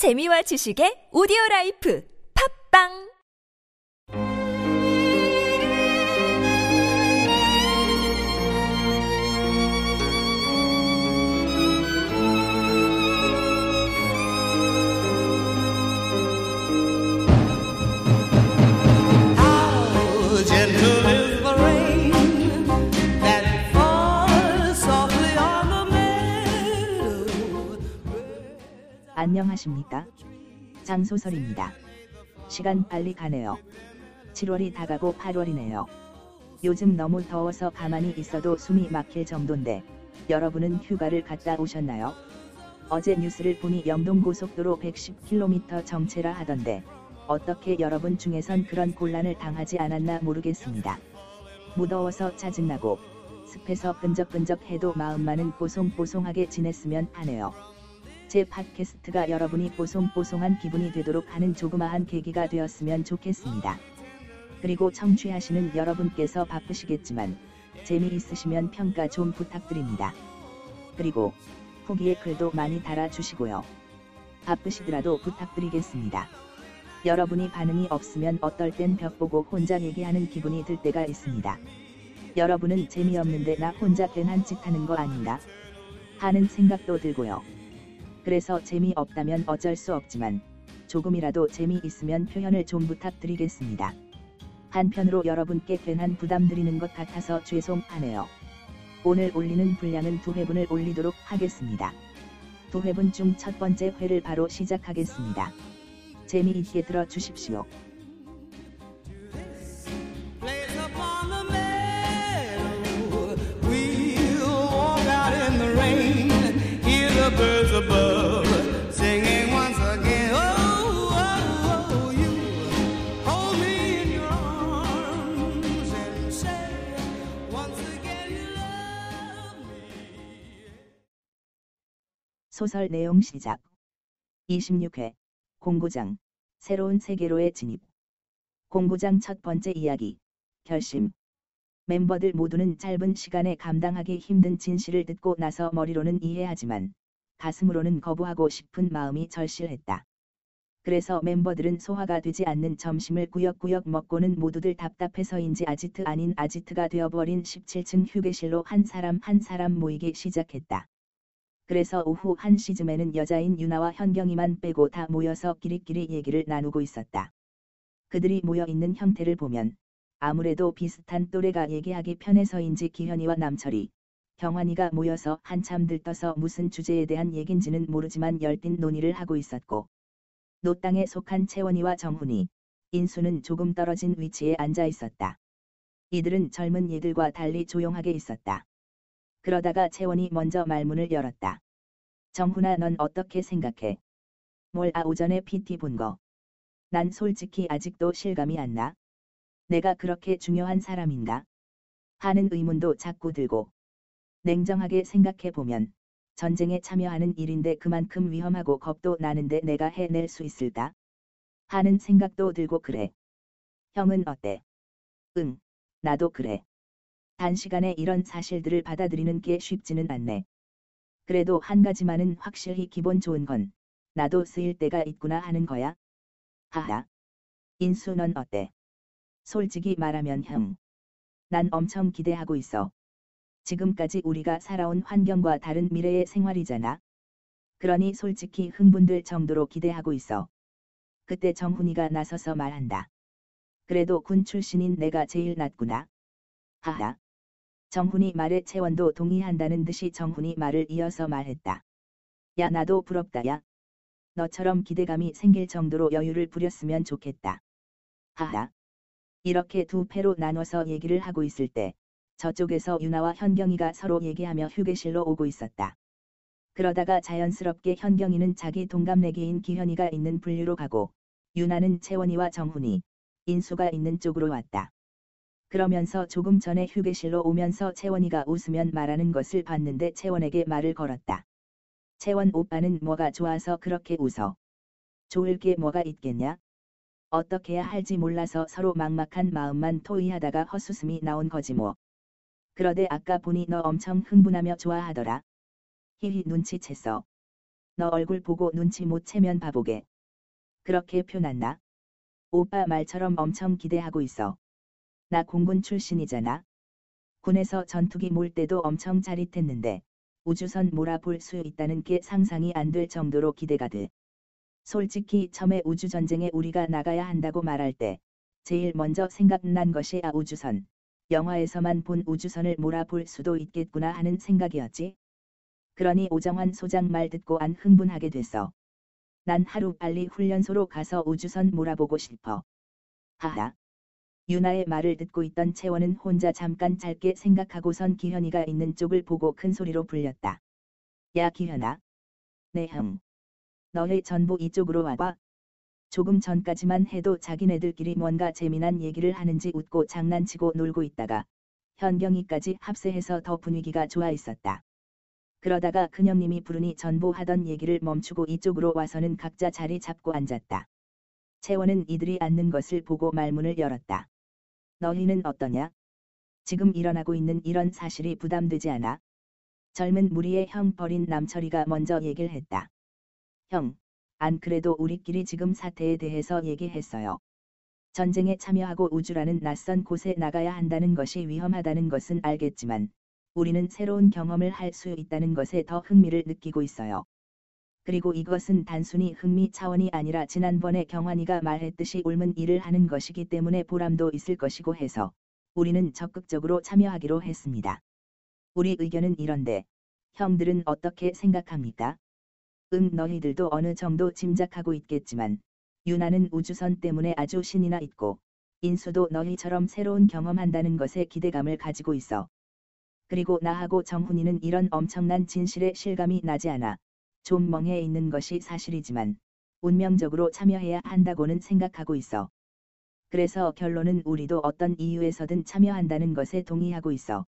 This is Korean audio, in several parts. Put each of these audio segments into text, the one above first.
재미와 지식의 오디오 라이프. 팝빵 안녕하십니까? 장소설입니다. 시간 빨리 가네요. 7월이 다가고 8월이네요. 요즘 너무 더워서 가만히 있어도 숨이 막힐 정도인데 여러분은 휴가를 갔다 오셨나요? 어제 뉴스를 보니 영동고속도로 110km 정체라 하던데 어떻게 여러분 중에선 그런 곤란을 당하지 않았나 모르겠습니다. 무더워서 짜증나고 습해서 끈적끈적 해도 마음만은 뽀송뽀송하게 지냈으면 하네요. 제 팟캐스트가 여러분이 뽀송뽀송한 기분이 되도록 하는 조그마한 계기가 되었으면 좋겠습니다. 그리고 청취하시는 여러분께서 바쁘시겠지만 재미있으시면 평가 좀 부탁드립니다. 그리고 후기에 글도 많이 달아주시고요. 바쁘시더라도 부탁드리겠습니다. 여러분이 반응이 없으면 어떨 땐 벽 보고 혼자 얘기하는 기분이 들 때가 있습니다. 여러분은 재미없는데 나 혼자 괜한 짓 하는 거 아닌가? 하는 생각도 들고요. 그래서 재미없다면 어쩔 수 없지만 조금이라도 재미있으면 표현을 좀 부탁드리겠습니다. 한편으로 여러분께 괜한 부담 드리는 것 같아서 죄송하네요. 오늘 올리는 분량은 두 회분을 올리도록 하겠습니다. 두 회분 중 첫 번째 회를 바로 시작하겠습니다. 재미있게 들어주십시오. 소설 내용 시작. 26회 공구장 새로운 세계로의 진입. 공구장 첫 번째 이야기 결심. 멤버들 모두는 짧은 시간에 감당하기 힘든 진실을 듣고 나서 머리로는 이해하지만 가슴으로는 거부하고 싶은 마음이 절실했다. 그래서 멤버들은 소화가 되지 않는 점심을 구역구역 먹고는 모두들 답답해서인지 아지트 아닌 아지트가 되어버린 17층 휴게실로 한 사람 한 사람 모이기 시작했다. 그래서 오후 1시쯤에는 여자인 유나와 현경이만 빼고 다 모여서 끼리끼리 얘기를 나누고 있었다. 그들이 모여 있는 형태를 보면 아무래도 비슷한 또래가 얘기하기 편해서인지 기현이와 남철이, 경환이가 모여서 한참 들떠서 무슨 주제에 대한 얘긴지는 모르지만 열띤 논의를 하고 있었고 노땅에 속한 채원이와 정훈이, 인수는 조금 떨어진 위치에 앉아 있었다. 이들은 젊은 얘들과 달리 조용하게 있었다. 그러다가 채원이 먼저 말문을 열었다. 정훈아 넌 어떻게 생각해? 뭘 아 오전에 PT 본 거. 난 솔직히 아직도 실감이 안 나. 내가 그렇게 중요한 사람인가? 하는 의문도 자꾸 들고. 냉정하게 생각해 보면 전쟁에 참여하는 일인데 그만큼 위험하고 겁도 나는데 내가 해낼 수 있을까? 하는 생각도 들고 그래. 형은 어때? 응, 나도 그래. 단시간에 이런 사실들을 받아들이는 게 쉽지는 않네. 그래도 한 가지만은 확실히 기본 좋은 건 나도 쓰일 때가 있구나 하는 거야. 하하. 인수 넌 어때? 솔직히 말하면 형. 난 엄청 기대하고 있어. 지금까지 우리가 살아온 환경과 다른 미래의 생활이잖아. 그러니 솔직히 흥분될 정도로 기대하고 있어. 그때 정훈이가 나서서 말한다. 그래도 군 출신인 내가 제일 낫구나. 하하. 정훈이 말에 채원도 동의한다는 듯이 정훈이 말을 이어서 말했다. 야 나도 부럽다 야. 너처럼 기대감이 생길 정도로 여유를 부렸으면 좋겠다. 하하. 이렇게 두 패로 나눠서 얘기를 하고 있을 때 저쪽에서 유나와 현경이가 서로 얘기하며 휴게실로 오고 있었다. 그러다가 자연스럽게 현경이는 자기 동갑내기인 기현이가 있는 분류로 가고 유나는 채원이와 정훈이, 인수가 있는 쪽으로 왔다. 그러면서 조금 전에 휴게실로 오면서 채원이가 웃으면 말하는 것을 봤는데 채원에게 말을 걸었다. 채원 오빠는 뭐가 좋아서 그렇게 웃어. 좋을 게 뭐가 있겠냐? 어떻게 해야 할지 몰라서 서로 막막한 마음만 토의하다가 헛웃음이 나온 거지 뭐. 그러대 아까 보니 너 엄청 흥분하며 좋아하더라. 히히 눈치챘어. 너 얼굴 보고 눈치 못 채면 바보게. 그렇게 표났나? 오빠 말처럼 엄청 기대하고 있어. 나 공군 출신이잖아. 군에서 전투기 몰 때도 엄청 짜릿했는데 우주선 몰아볼 수 있다는 게 상상이 안 될 정도로 기대가 돼. 솔직히 처음에 우주전쟁에 우리가 나가야 한다고 말할 때 제일 먼저 생각난 것이 아 우주선. 영화에서만 본 우주선을 몰아볼 수도 있겠구나 하는 생각이었지. 그러니 오정환 소장 말 듣고 안 흥분하게 됐어. 난 하루 빨리 훈련소로 가서 우주선 몰아보고 싶어. 하하. 유나의 말을 듣고 있던 채원은 혼자 잠깐 짧게 생각하고선 기현이가 있는 쪽을 보고 큰 소리로 불렸다. 야 기현아. 네 형. 너희 전부 이쪽으로 와봐. 조금 전까지만 해도 자기네들끼리 뭔가 재미난 얘기를 하는지 웃고 장난치고 놀고 있다가 현경이까지 합세해서 더 분위기가 좋아 있었다. 그러다가 큰형님이 부르니 전부 하던 얘기를 멈추고 이쪽으로 와서는 각자 자리 잡고 앉았다. 채원은 이들이 앉는 것을 보고 말문을 열었다. 너희는 어떠냐? 지금 일어나고 있는 이런 사실이 부담되지 않아? 젊은 무리의 형 버린 남철이가 먼저 얘기를 했다. 형, 안 그래도 우리끼리 지금 사태에 대해서 얘기했어요. 전쟁에 참여하고 우주라는 낯선 곳에 나가야 한다는 것이 위험하다는 것은 알겠지만, 우리는 새로운 경험을 할 수 있다는 것에 더 흥미를 느끼고 있어요. 그리고 이것은 단순히 흥미 차원이 아니라 지난번에 경환이가 말했듯이 옮은 일을 하는 것이기 때문에 보람도 있을 것이고 해서 우리는 적극적으로 참여하기로 했습니다. 우리 의견은 이런데 형들은 어떻게 생각합니까? 응 너희들도 어느 정도 짐작하고 있겠지만 유나는 우주선 때문에 아주 신이나 있고 인수도 너희처럼 새로운 경험한다는 것에 기대감을 가지고 있어. 그리고 나하고 정훈이는 이런 엄청난 진실에 실감이 나지 않아 좀 멍해 있는 것이 사실이지만 운명적으로 참여해야 한다고는 생각하고 있어. 그래서 결론은 우리도 어떤 이유에서든 참여한다는 것에 동의하고 있어.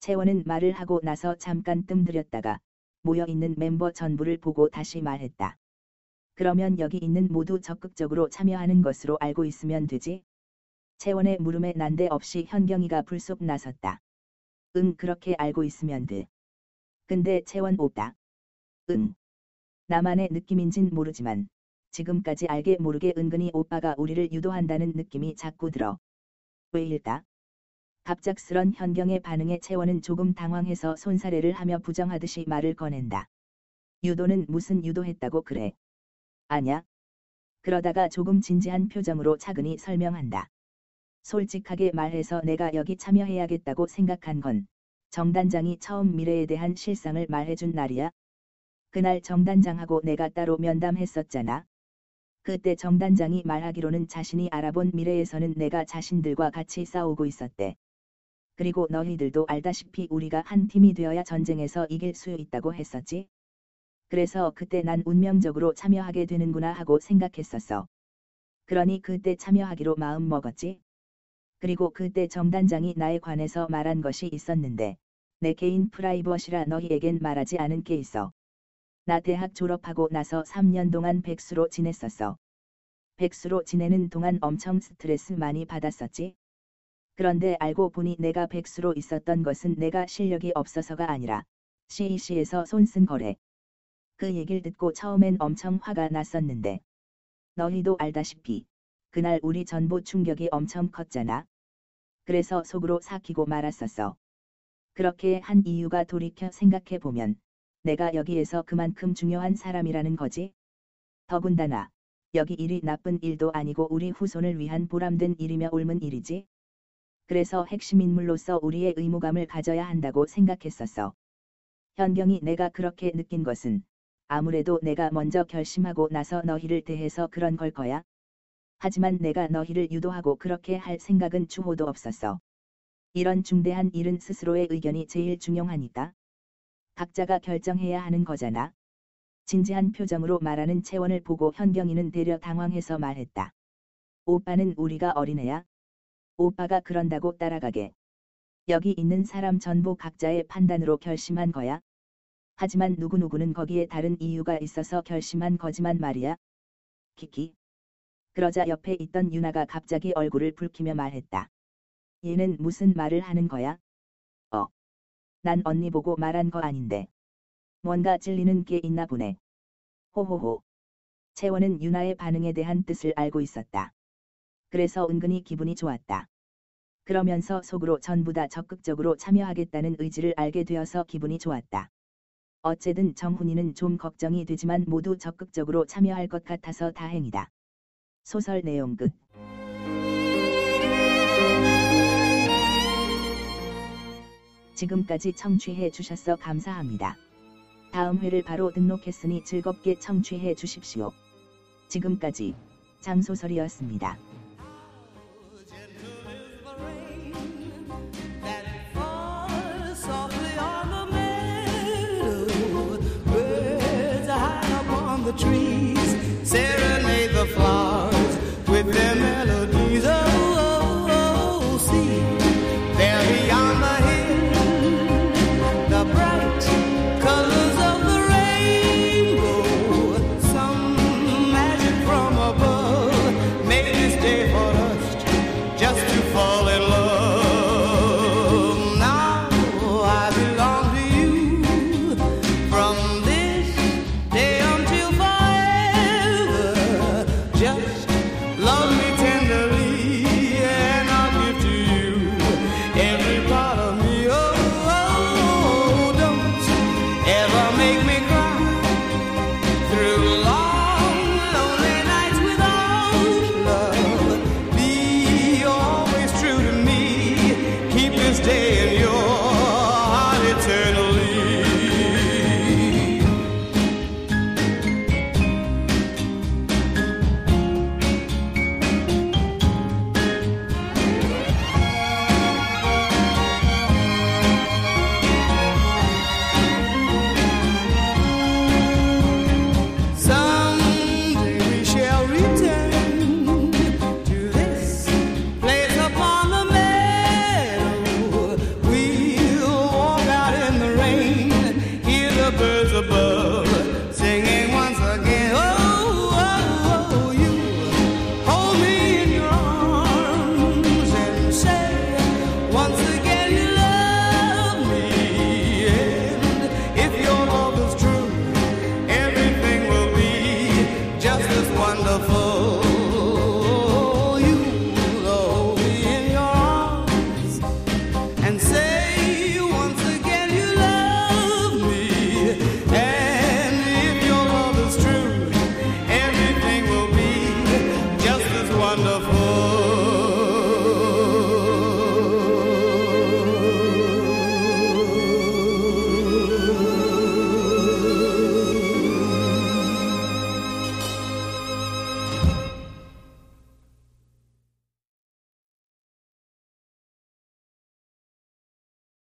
채원은 말을 하고 나서 잠깐 뜸들였다가 모여 있는 멤버 전부를 보고 다시 말했다. 그러면 여기 있는 모두 적극적으로 참여하는 것으로 알고 있으면 되지? 채원의 물음에 난데없이 현경이가 불쑥 나섰다. 응 그렇게 알고 있으면 돼. 근데 채원 오다. 응. 나만의 느낌인진 모르지만 지금까지 알게 모르게 은근히 오빠가 우리를 유도한다는 느낌이 자꾸 들어. 왜일까? 갑작스런 현경의 반응에 채원은 조금 당황해서 손사래를 하며 부정하듯이 말을 꺼낸다. 유도는 무슨 유도했다고 그래? 아냐? 그러다가 조금 진지한 표정으로 차근히 설명한다. 솔직하게 말해서 내가 여기 참여해야겠다고 생각한 건 정단장이 처음 미래에 대한 실상을 말해준 날이야. 그날 정단장하고 내가 따로 면담했었잖아. 그때 정단장이 말하기로는 자신이 알아본 미래에서는 내가 자신들과 같이 싸우고 있었대. 그리고 너희들도 알다시피 우리가 한 팀이 되어야 전쟁에서 이길 수 있다고 했었지. 그래서 그때 난 운명적으로 참여하게 되는구나 하고 생각했었어. 그러니 그때 참여하기로 마음 먹었지. 그리고 그때 정단장이 나에 관해서 말한 것이 있었는데 내 개인 프라이버시라 너희에겐 말하지 않은 게 있어. 나 대학 졸업하고 나서 3년 동안 백수로 지냈었어. 백수로 지내는 동안 엄청 스트레스 많이 받았었지. 그런데 알고 보니 내가 백수로 있었던 것은 내가 실력이 없어서가 아니라 CEC에서 손쓴 거래. 그 얘기를 듣고 처음엔 엄청 화가 났었는데 너희도 알다시피 그날 우리 전부 충격이 엄청 컸잖아. 그래서 속으로 삭히고 말았었어. 그렇게 한 이유가 돌이켜 생각해 보면 내가 여기에서 그만큼 중요한 사람이라는 거지. 더군다나 여기 일이 나쁜 일도 아니고 우리 후손을 위한 보람된 일이며 옮은 일이지. 그래서 핵심 인물로서 우리의 의무감을 가져야 한다고 생각했었어. 현경이 내가 그렇게 느낀 것은 아무래도 내가 먼저 결심하고 나서 너희를 대해서 그런 걸 거야. 하지만 내가 너희를 유도하고 그렇게 할 생각은 추호도 없었어. 이런 중대한 일은 스스로의 의견이 제일 중요하니까. 각자가 결정해야 하는 거잖아. 진지한 표정으로 말하는 채원을 보고 현경이는 대려 당황해서 말했다. 오빠는 우리가 어린애야? 오빠가 그런다고 따라가게. 여기 있는 사람 전부 각자의 판단으로 결심한 거야. 하지만 누구누구는 거기에 다른 이유가 있어서 결심한 거지만 말이야. 키키. 그러자 옆에 있던 유나가 갑자기 얼굴을 붉히며 말했다. 얘는 무슨 말을 하는 거야? 어. 난 언니 보고 말한 거 아닌데. 뭔가 찔리는 게 있나 보네. 호호호. 채원은 유나의 반응에 대한 뜻을 알고 있었다. 그래서 은근히 기분이 좋았다. 그러면서 속으로 전부 다 적극적으로 참여하겠다는 의지를 알게 되어서 기분이 좋았다. 어쨌든 정훈이는 좀 걱정이 되지만 모두 적극적으로 참여할 것 같아서 다행이다. 소설 내용 끝. 지금까지 청취해 주셔서 감사합니다. 다음 회를 바로 등록했으니 즐겁게 청취해 주십시오. 지금까지 장소설이었습니다. tree